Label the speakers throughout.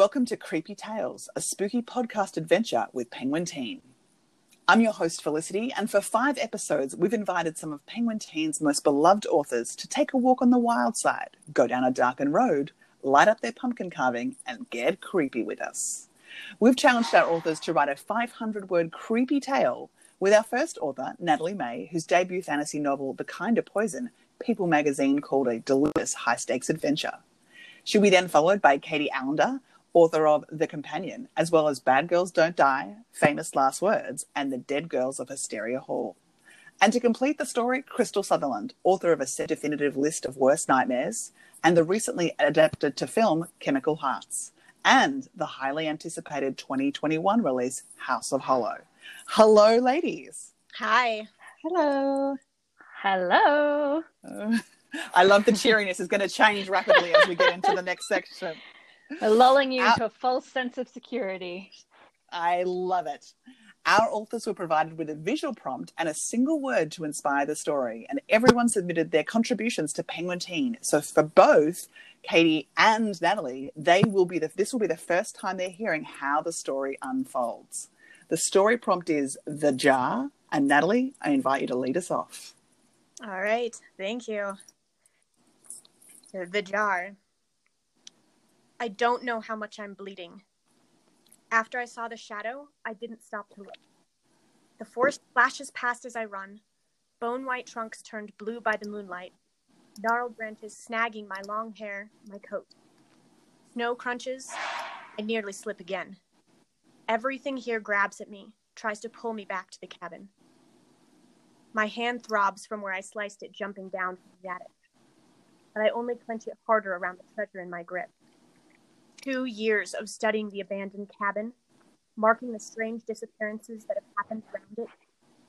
Speaker 1: welcome to Creepy Tales, a spooky podcast adventure with Penguin Teen. I'm your host, Felicity, and for five episodes, we've invited some of Penguin Teen's most beloved authors to take a walk on the wild side, go down a darkened road, light up their pumpkin carving, and get creepy with us. We've challenged our authors to write a 500 word creepy tale with our first author, Natalie Mae, whose debut fantasy novel, The Kinder Poison, People magazine called a delicious high stakes adventure. She'll be then followed by Katie Alender, author of The Companion, as well as Bad Girls Don't Die, Famous Last Words, and The Dead Girls of Hysteria Hall. And to complete the story, Krystal Sutherland, author of a semi-definitive list of worst nightmares, and the recently adapted to film Chemical Hearts, and the highly anticipated 2021 release House of Hollow. Hello, ladies.
Speaker 2: Hi.
Speaker 3: Hello.
Speaker 2: Hello.
Speaker 1: Uh, I love the cheeriness is going to change rapidly as we get into the next section.
Speaker 2: Lulling you into a false sense of security.
Speaker 1: I love it. Our authors were provided with a visual prompt and a single word to inspire the story, and everyone submitted their contributions to Penguin Teen. So for both Katie and Natalie, they will be the this will be the first time they're hearing how the story unfolds. The story prompt is the jar, and Natalie, I invite you to lead us off.
Speaker 2: All right, thank you. The jar. I don't know how much I'm bleeding. After I saw the shadow, I didn't stop to look. The forest flashes past as I run, bone white trunks turned blue by the moonlight, gnarled branches snagging my long hair, my coat. Snow crunches, I nearly slip again. Everything here grabs at me, tries to pull me back to the cabin. My hand throbs from where I sliced it, jumping down from the attic. But I only clench it harder around the treasure in my grip two years of studying the abandoned cabin, marking the strange disappearances that have happened around it,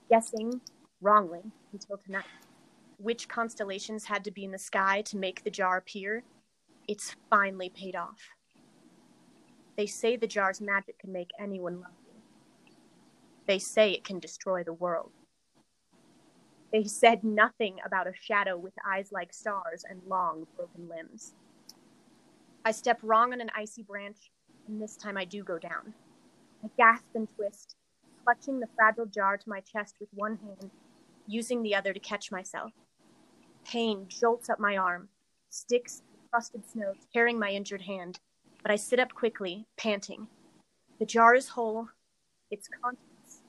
Speaker 2: guessing, wrongly, until tonight, which constellations had to be in the sky to make the jar appear, it's finally paid off. They say the jar's magic can make anyone love you. They say it can destroy the world. They said nothing about a shadow with eyes like stars and long, broken limbs. I step wrong on an icy branch, and this time I do go down. I gasp and twist, clutching the fragile jar to my chest with one hand, using the other to catch myself. Pain jolts up my arm, sticks crusted snow tearing my injured hand, but I sit up quickly, panting. The jar is whole, its contents,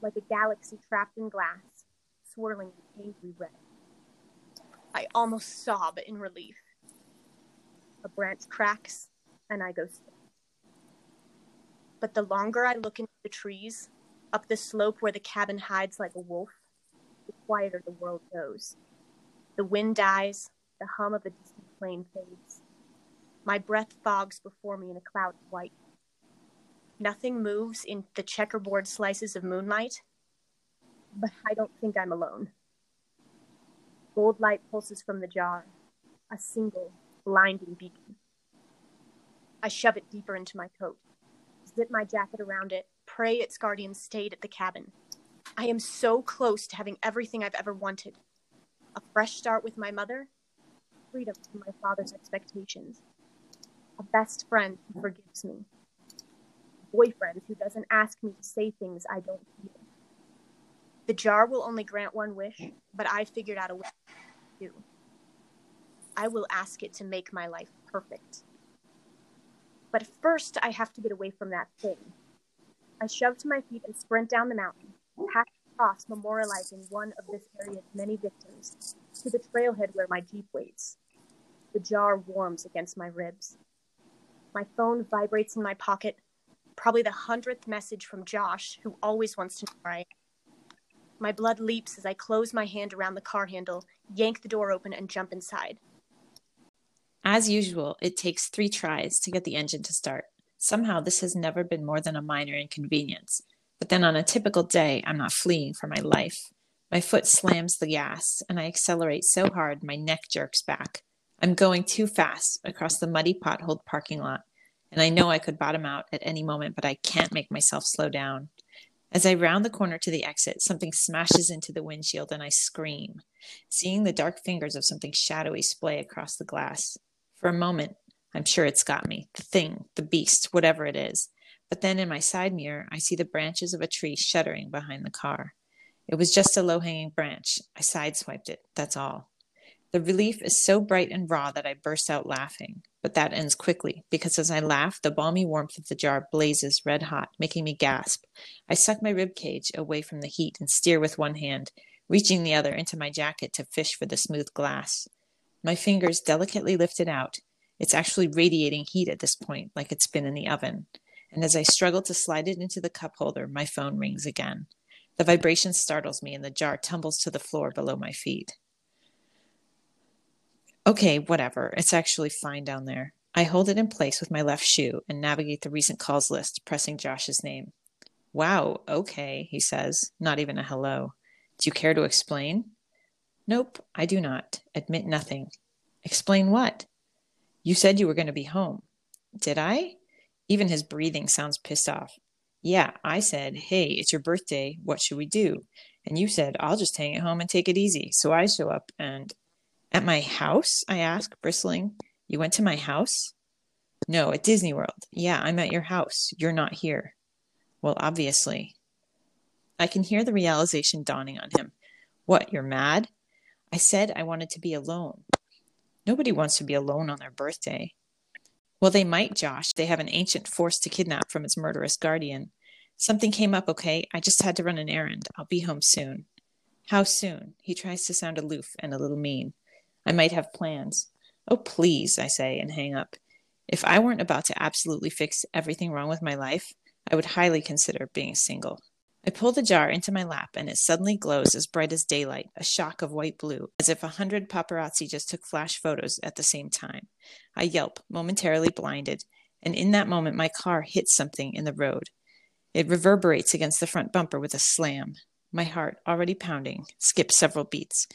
Speaker 2: like a galaxy trapped in glass, swirling in angry red. I almost sob in relief. A branch cracks, and I go still. But the longer I look into the trees, up the slope where the cabin hides like a wolf, the quieter the world goes. The wind dies, the hum of a distant plane fades. My breath fogs before me in a cloud of white. Nothing moves in the checkerboard slices of moonlight, but I don't think I'm alone. Gold light pulses from the jar, a single blinding beacon. I shove it deeper into my coat, zip my jacket around it, pray its guardian stayed at the cabin. I am so close to having everything I've ever wanted a fresh start with my mother, freedom from my father's expectations, a best friend who forgives me, a boyfriend who doesn't ask me to say things I don't feel. The jar will only grant one wish, but I figured out a way to. I will ask it to make my life perfect. But first, I have to get away from that thing. I shove to my feet and sprint down the mountain, past cross memorializing one of this area's many victims, to the trailhead where my jeep waits. The jar warms against my ribs. My phone vibrates in my pocket, probably the hundredth message from Josh, who always wants to am. My blood leaps as I close my hand around the car handle, yank the door open, and jump inside.
Speaker 3: As usual, it takes three tries to get the engine to start. Somehow, this has never been more than a minor inconvenience. But then on a typical day, I'm not fleeing for my life. My foot slams the gas, and I accelerate so hard my neck jerks back. I'm going too fast across the muddy potholed parking lot, and I know I could bottom out at any moment, but I can't make myself slow down. As I round the corner to the exit, something smashes into the windshield and I scream, seeing the dark fingers of something shadowy splay across the glass. For a moment, I'm sure it's got me. The thing, the beast, whatever it is. But then in my side mirror, I see the branches of a tree shuddering behind the car. It was just a low hanging branch. I sideswiped it, that's all. The relief is so bright and raw that I burst out laughing. But that ends quickly, because as I laugh, the balmy warmth of the jar blazes red hot, making me gasp. I suck my rib cage away from the heat and steer with one hand, reaching the other into my jacket to fish for the smooth glass. My fingers delicately lifted out. It's actually radiating heat at this point, like it's been in the oven. And as I struggle to slide it into the cup holder, my phone rings again. The vibration startles me, and the jar tumbles to the floor below my feet. Okay, whatever. It's actually fine down there. I hold it in place with my left shoe and navigate the recent calls list, pressing Josh's name. Wow, okay, he says, not even a hello. Do you care to explain? Nope, I do not. Admit nothing. Explain what? You said you were going to be home. Did I? Even his breathing sounds pissed off. Yeah, I said, hey, it's your birthday. What should we do? And you said, I'll just hang at home and take it easy. So I show up and at my house? I ask, bristling. You went to my house? No, at Disney World. Yeah, I'm at your house. You're not here. Well, obviously. I can hear the realization dawning on him. What, you're mad? I said I wanted to be alone. Nobody wants to be alone on their birthday. Well, they might, Josh. They have an ancient force to kidnap from its murderous guardian. Something came up, okay? I just had to run an errand. I'll be home soon. How soon? He tries to sound aloof and a little mean. I might have plans. Oh, please, I say and hang up. If I weren't about to absolutely fix everything wrong with my life, I would highly consider being single. I pull the jar into my lap and it suddenly glows as bright as daylight, a shock of white blue, as if a hundred paparazzi just took flash photos at the same time. I yelp, momentarily blinded, and in that moment my car hits something in the road. It reverberates against the front bumper with a slam. My heart, already pounding, skips several beats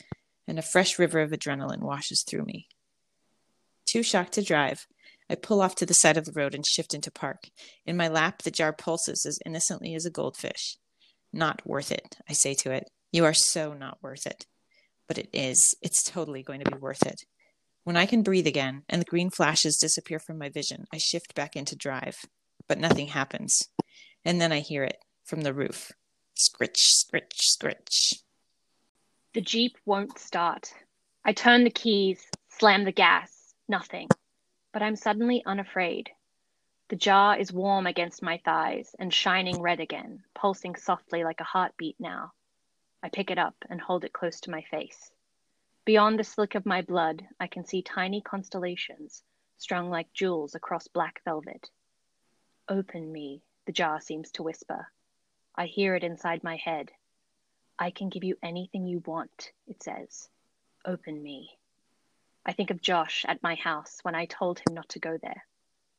Speaker 3: and a fresh river of adrenaline washes through me. Too shocked to drive, I pull off to the side of the road and shift into park. In my lap, the jar pulses as innocently as a goldfish. Not worth it, I say to it. You are so not worth it. But it is. It's totally going to be worth it. When I can breathe again and the green flashes disappear from my vision, I shift back into drive. But nothing happens. And then I hear it from the roof. Scritch, scritch, scritch.
Speaker 4: The Jeep won't start. I turn the keys, slam the gas, nothing. But I'm suddenly unafraid. The jar is warm against my thighs and shining red again, pulsing softly like a heartbeat now. I pick it up and hold it close to my face. Beyond the slick of my blood, I can see tiny constellations strung like jewels across black velvet. Open me, the jar seems to whisper. I hear it inside my head, I can give you anything you want, it says. Open me. I think of Josh at my house when I told him not to go there.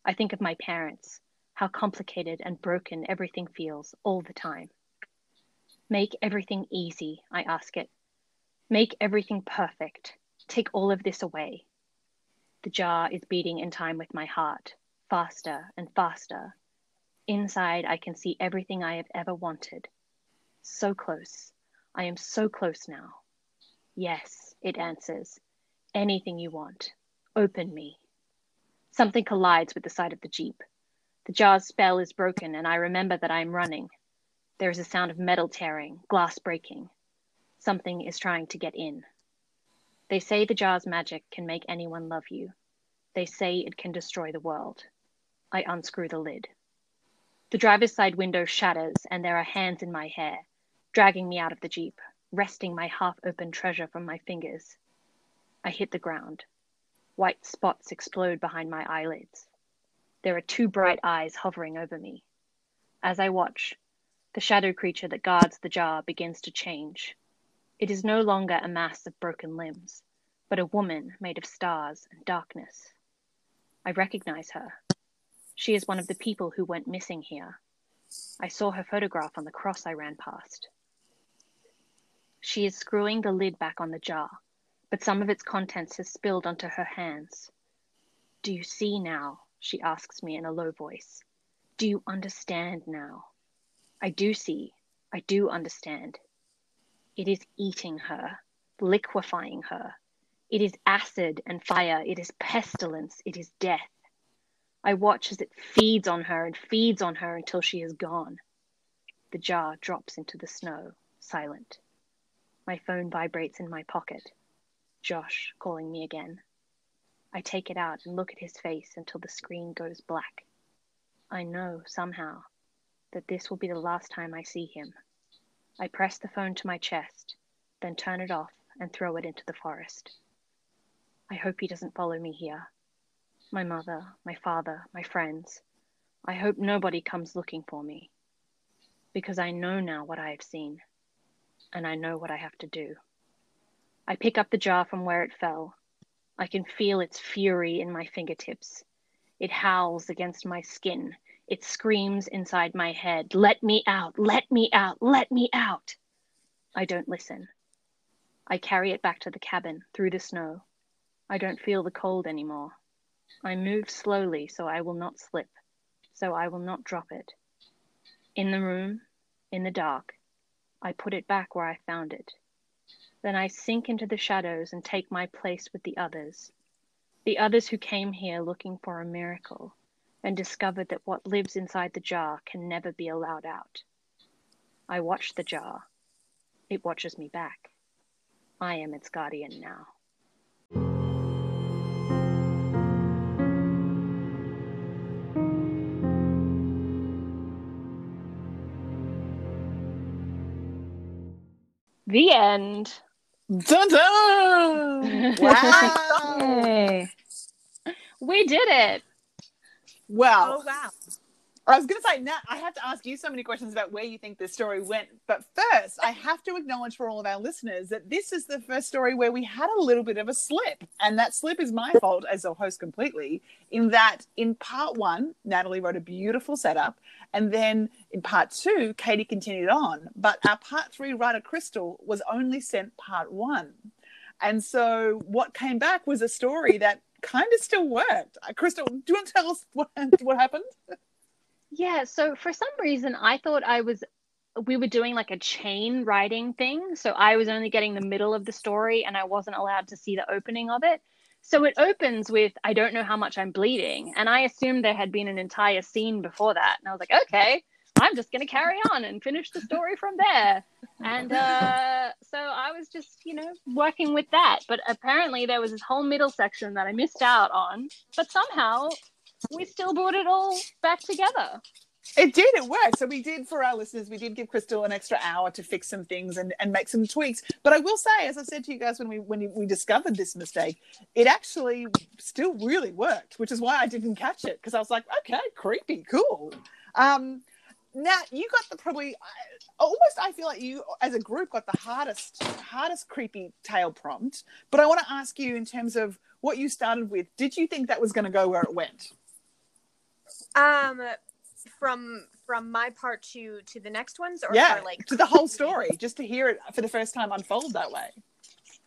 Speaker 4: I think of my parents, how complicated and broken everything feels all the time. Make everything easy, I ask it. Make everything perfect. Take all of this away. The jar is beating in time with my heart, faster and faster. Inside, I can see everything I have ever wanted. So close, I am so close now. Yes, it answers. Anything you want. Open me. Something collides with the side of the Jeep. The jar's spell is broken, and I remember that I am running. There is a sound of metal tearing, glass breaking. Something is trying to get in. They say the jar's magic can make anyone love you. They say it can destroy the world. I unscrew the lid. The driver's side window shatters, and there are hands in my hair dragging me out of the Jeep, wresting my half open treasure from my fingers. I hit the ground. White spots explode behind my eyelids. There are two bright eyes hovering over me. As I watch, the shadow creature that guards the jar begins to change. It is no longer a mass of broken limbs, but a woman made of stars and darkness. I recognize her. She is one of the people who went missing here. I saw her photograph on the cross I ran past. She is screwing the lid back on the jar, but some of its contents has spilled onto her hands. Do you see now? She asks me in a low voice. Do you understand now? I do see. I do understand. It is eating her, liquefying her. It is acid and fire. It is pestilence. It is death. I watch as it feeds on her and feeds on her until she is gone. The jar drops into the snow, silent. My phone vibrates in my pocket. Josh calling me again. I take it out and look at his face until the screen goes black. I know, somehow, that this will be the last time I see him. I press the phone to my chest, then turn it off and throw it into the forest. I hope he doesn't follow me here. My mother, my father, my friends. I hope nobody comes looking for me. Because I know now what I have seen, and I know what I have to do. I pick up the jar from where it fell. I can feel its fury in my fingertips. It howls against my skin. It screams inside my head, Let me out! Let me out! Let me out! I don't listen. I carry it back to the cabin through the snow. I don't feel the cold anymore. I move slowly so I will not slip, so I will not drop it. In the room, in the dark, I put it back where I found it. Then I sink into the shadows and take my place with the others. The others who came here looking for a miracle and discovered that what lives inside the jar can never be allowed out. I watch the jar. It watches me back. I am its guardian now. The end.
Speaker 1: Dun dun! Wow!
Speaker 3: Yay.
Speaker 4: We did it.
Speaker 1: Well,
Speaker 2: Oh wow.
Speaker 1: I was going to say, Nat, I have to ask you so many questions about where you think this story went. But first, I have to acknowledge for all of our listeners that this is the first story where we had a little bit of a slip. And that slip is my fault as a host completely, in that in part one, Natalie wrote a beautiful setup. And then in part two, Katie continued on. But our part three writer, Krystal, was only sent part one. And so what came back was a story that kind of still worked. Uh, Krystal, do you want to tell us what, what happened?
Speaker 4: Yeah, so for some reason I thought I was we were doing like a chain writing thing. So I was only getting the middle of the story and I wasn't allowed to see the opening of it. So it opens with I don't know how much I'm bleeding and I assumed there had been an entire scene before that. And I was like, "Okay, I'm just going to carry on and finish the story from there." And uh so I was just, you know, working with that. But apparently there was this whole middle section that I missed out on, but somehow we still brought it all back together.
Speaker 1: It did. It worked. So we did for our listeners. We did give Krystal an extra hour to fix some things and, and make some tweaks. But I will say, as I said to you guys when we when we discovered this mistake, it actually still really worked, which is why I didn't catch it because I was like, okay, creepy, cool. Um, Nat, you got the probably almost. I feel like you, as a group, got the hardest hardest creepy tale prompt. But I want to ask you in terms of what you started with. Did you think that was going to go where it went?
Speaker 2: Um, from from my part to to the next ones, or
Speaker 1: yeah,
Speaker 2: like
Speaker 1: to the whole story, just to hear it for the first time unfold that way.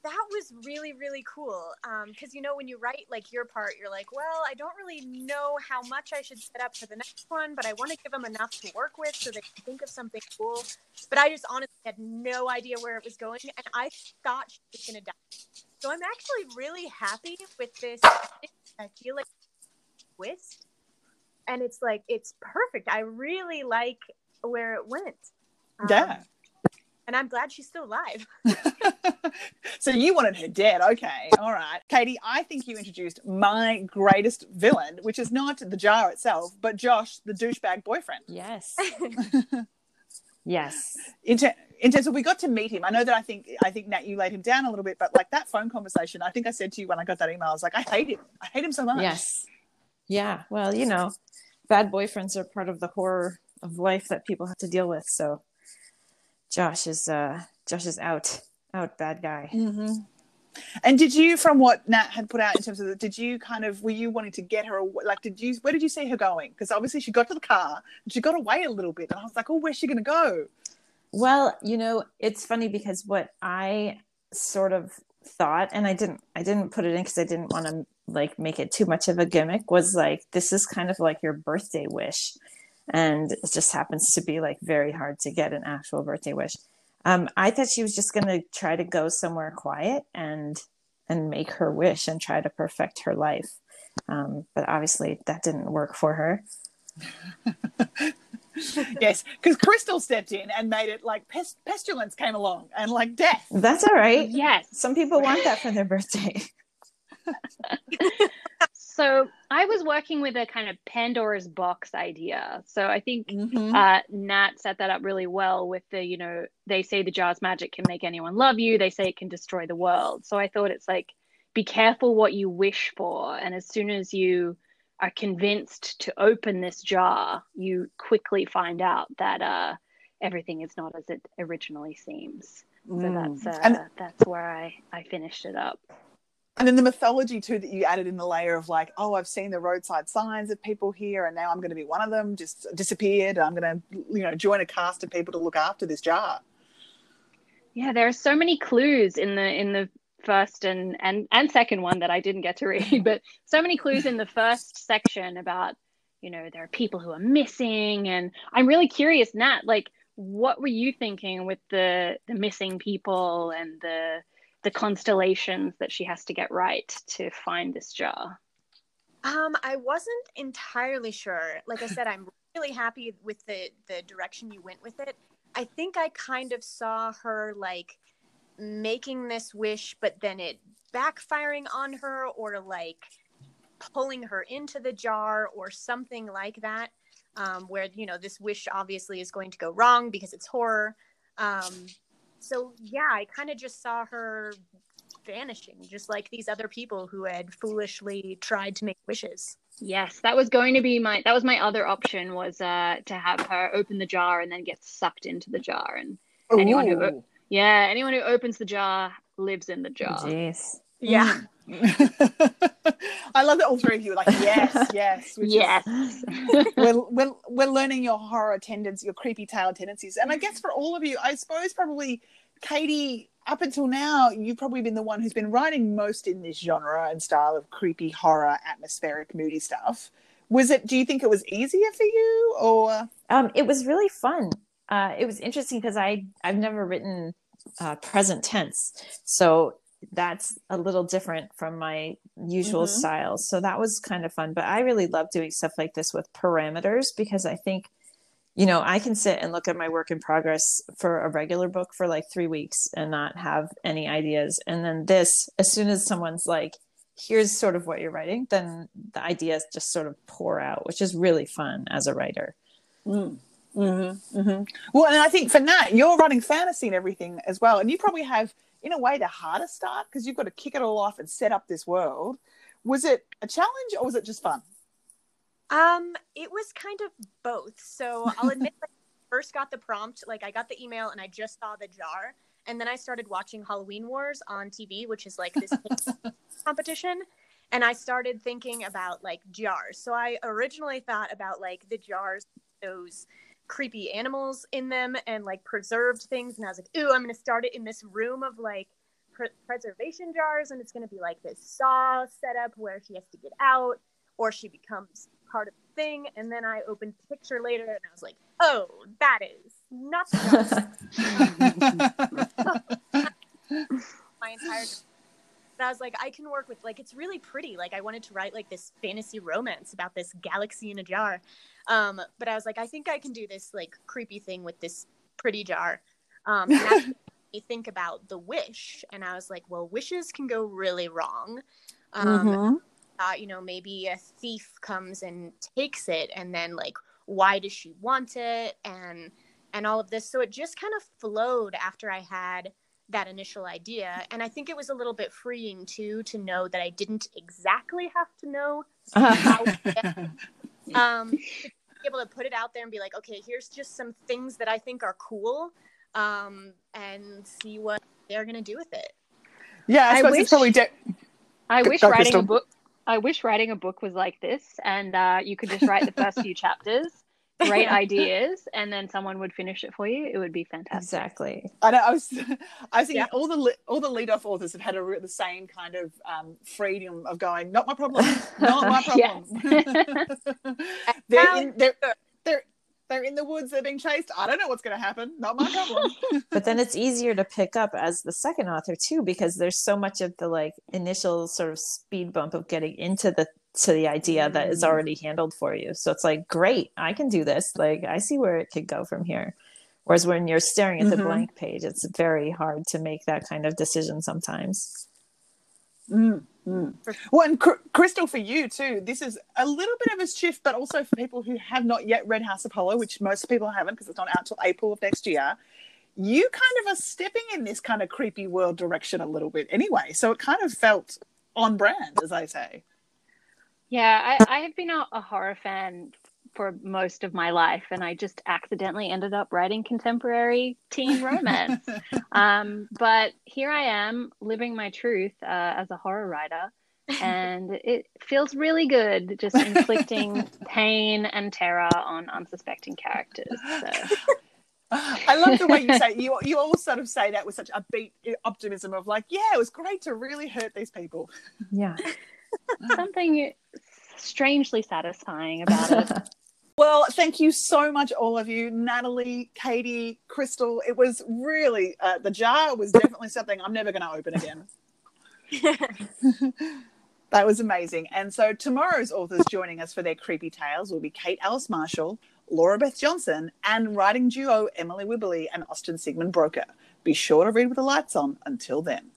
Speaker 2: that was really really cool. Um because you know when you write like your part you're like well i don't really know how much i should set up for the next one but i want to give them enough to work with so they can think of something cool. But i just honestly had no idea where it was going and i thought she was gonna die. So i'm actually really happy with this i feel like twist and it's like it's perfect i really like where it went Um,
Speaker 1: Yeah.
Speaker 2: and i'm glad she's still alive
Speaker 1: so you wanted her dead. Okay. All right. Katie, I think you introduced my greatest villain, which is not the jar itself, but Josh, the douchebag boyfriend.
Speaker 3: Yes. yes.
Speaker 1: In, ter- in terms of we got to meet him, I know that I think I think Nat, you laid him down a little bit, but like that phone conversation, I think I said to you when I got that email, I was like, I hate him. I hate him so much.
Speaker 3: Yes. Yeah. Well, you know, bad boyfriends are part of the horror of life that people have to deal with. So Josh is uh Josh is out. Out bad guy.
Speaker 1: hmm And did you, from what Nat had put out in terms of, the, did you kind of, were you wanting to get her, like, did you, where did you see her going? Because obviously she got to the car and she got away a little bit, and I was like, oh, where's she going to go?
Speaker 3: Well, you know, it's funny because what I sort of thought, and I didn't, I didn't put it in because I didn't want to like make it too much of a gimmick. Was like this is kind of like your birthday wish, and it just happens to be like very hard to get an actual birthday wish. Um, I thought she was just going to try to go somewhere quiet and and make her wish and try to perfect her life. Um, but obviously, that didn't work for her.
Speaker 1: yes, because Krystal stepped in and made it like pest- pestilence came along and like death.
Speaker 3: That's all right.
Speaker 4: Yes.
Speaker 3: Some people want that for their birthday.
Speaker 4: So I was working with a kind of Pandora's box idea. So I think
Speaker 1: Mhm.
Speaker 4: uh, Nat set that up really well with the, you know, they say the jar's magic can make anyone love you. They say it can destroy the world. So I thought it's like, be careful what you wish for. And as soon as you are convinced to open this jar, you quickly find out that uh, everything is not as it originally seems. So
Speaker 1: Mm.
Speaker 4: that's uh,
Speaker 1: And-
Speaker 4: that's where I I finished it up.
Speaker 1: And then the mythology too that you added in the layer of like, oh, I've seen the roadside signs of people here, and now I'm going to be one of them. Just disappeared. I'm going to, you know, join a cast of people to look after this jar.
Speaker 4: Yeah, there are so many clues in the in the first and and and second one that I didn't get to read, but so many clues in the first section about you know there are people who are missing, and I'm really curious, Nat, like what were you thinking with the the missing people and the the constellations that she has to get right to find this jar?
Speaker 2: Um, I wasn't entirely sure. Like I said, I'm really happy with the the direction you went with it. I think I kind of saw her like making this wish, but then it backfiring on her, or like pulling her into the jar, or something like that. Um, where you know this wish obviously is going to go wrong because it's horror. Um, so yeah, I kind of just saw her vanishing, just like these other people who had foolishly tried to make wishes.
Speaker 4: Yes, that was going to be my that was my other option was uh to have her open the jar and then get sucked into the jar and Anyone who-
Speaker 1: Ooh.
Speaker 4: Yeah, anyone who opens the jar lives in the jar.
Speaker 3: Jeez.
Speaker 2: Yeah.
Speaker 1: I love that all three of you are like, yes, yes. which is-
Speaker 4: Yes.
Speaker 1: we're, we're, we're learning your horror tendencies, your creepy tale tendencies. And I guess for all of you, I suppose probably Katie, up until now, you've probably been the one who's been writing most in this genre and style of creepy horror, atmospheric, moody stuff. Was it, do you think it was easier for you or?
Speaker 3: Um, it was really fun. Uh, it was interesting because I I've never written uh, present tense, so that's a little different from my usual
Speaker 1: Mhm.
Speaker 3: styles. So that was kind of fun. But I really love doing stuff like this with parameters because I think, you know, I can sit and look at my work in progress for a regular book for like three weeks and not have any ideas. And then this, as soon as someone's like, here's sort of what you're writing, then the ideas just sort of pour out, which is really fun as a writer.
Speaker 1: Mm. Mm-hmm, mm-hmm. Well, and I think for Nat, you're running fantasy and everything as well, and you probably have, in a way, the harder start because you've got to kick it all off and set up this world. Was it a challenge or was it just fun?
Speaker 2: Um, it was kind of both. So I'll admit, like, first got the prompt, like I got the email and I just saw the jar, and then I started watching Halloween Wars on TV, which is like this competition, and I started thinking about like jars. So I originally thought about like the jars, those creepy animals in them, and like preserved things, and I was like, ooh, I'm gonna start it in this room of like pre- preservation jars, and it's gonna be like this saw setup where she has to get out or she becomes part of the thing. And then I opened the picture later and I was like, oh, that is not the my entire. But I was like, I can work with like it's really pretty. Like I wanted to write like this fantasy romance about this galaxy in a jar, um, but I was like, I think I can do this like creepy thing with this pretty jar. Um, and that me think about the wish, and I was like, well, wishes can go really wrong. Um,
Speaker 1: Mhm.
Speaker 2: thought, you know, maybe a thief comes and takes it, and then like, why does she want it, and and all of this. So it just kind of flowed after I had that initial idea, and I think it was a little bit freeing too to know that I didn't exactly have to know how. um, to be able to put it out there and be like, okay, here's just some things that I think are cool, um, and see what they're gonna do with it.
Speaker 1: yeah, I
Speaker 4: I wish-
Speaker 1: it's probably. De-
Speaker 4: I wish
Speaker 1: go,
Speaker 4: writing
Speaker 1: Krystal.
Speaker 4: a book. I wish writing a book was like this, and uh, you could just write the first few chapters, great ideas, and then someone would finish it for you. It would be fantastic.
Speaker 3: exactly.
Speaker 1: I know. I was. I was thinking
Speaker 2: Yeah.
Speaker 1: all the all the lead off authors have had a, the same kind of um, freedom of going. Not my problem. Not my problem. they're,
Speaker 2: Now-
Speaker 1: in, they're they're they're in the woods. They're being chased. I don't know what's going to happen. Not my problem.
Speaker 3: but then it's easier to pick up as the second author too because there's so much of the like initial sort of speed bump of getting into the to the idea that is
Speaker 1: Mm.
Speaker 3: already handled for you. So it's like, great, I can do this. Like, I see where it could go from here. Whereas when you're staring at the
Speaker 1: Mhm.
Speaker 3: blank page, it's very hard to make that kind of decision sometimes.
Speaker 1: Mm, mm. Well, and Cr- Krystal, for you too, this is a little bit of a shift, but also for people who have not yet read House of Hollow, which most people haven't because it's not out till April of next year. You kind of are stepping in this kind of creepy world direction a little bit anyway. So it kind of felt on brand, as I say.
Speaker 4: Yeah, I, I have been a, a horror fan for most of my life, and I just accidentally ended up writing contemporary teen romance. um, but here I am living my truth uh, as a horror writer, and it feels really good just inflicting pain and terror on unsuspecting characters. So.
Speaker 1: I love the way you say you you all sort of say that with such upbeat optimism of like, yeah, it was great to really hurt these people.
Speaker 3: Yeah.
Speaker 4: Something strangely satisfying about it.
Speaker 1: Well, thank you so much, all of you, Natalie, Katie, Krystal. It was really uh, the jar was definitely something I'm never going to open again. that was amazing. And so tomorrow's authors joining us for their creepy tales will be Kate Alice Marshall, Laura Beth Johnson, and writing duo Emily Wibberley and Austin Siegemund-Broka. Be sure to read with the lights on. Until then.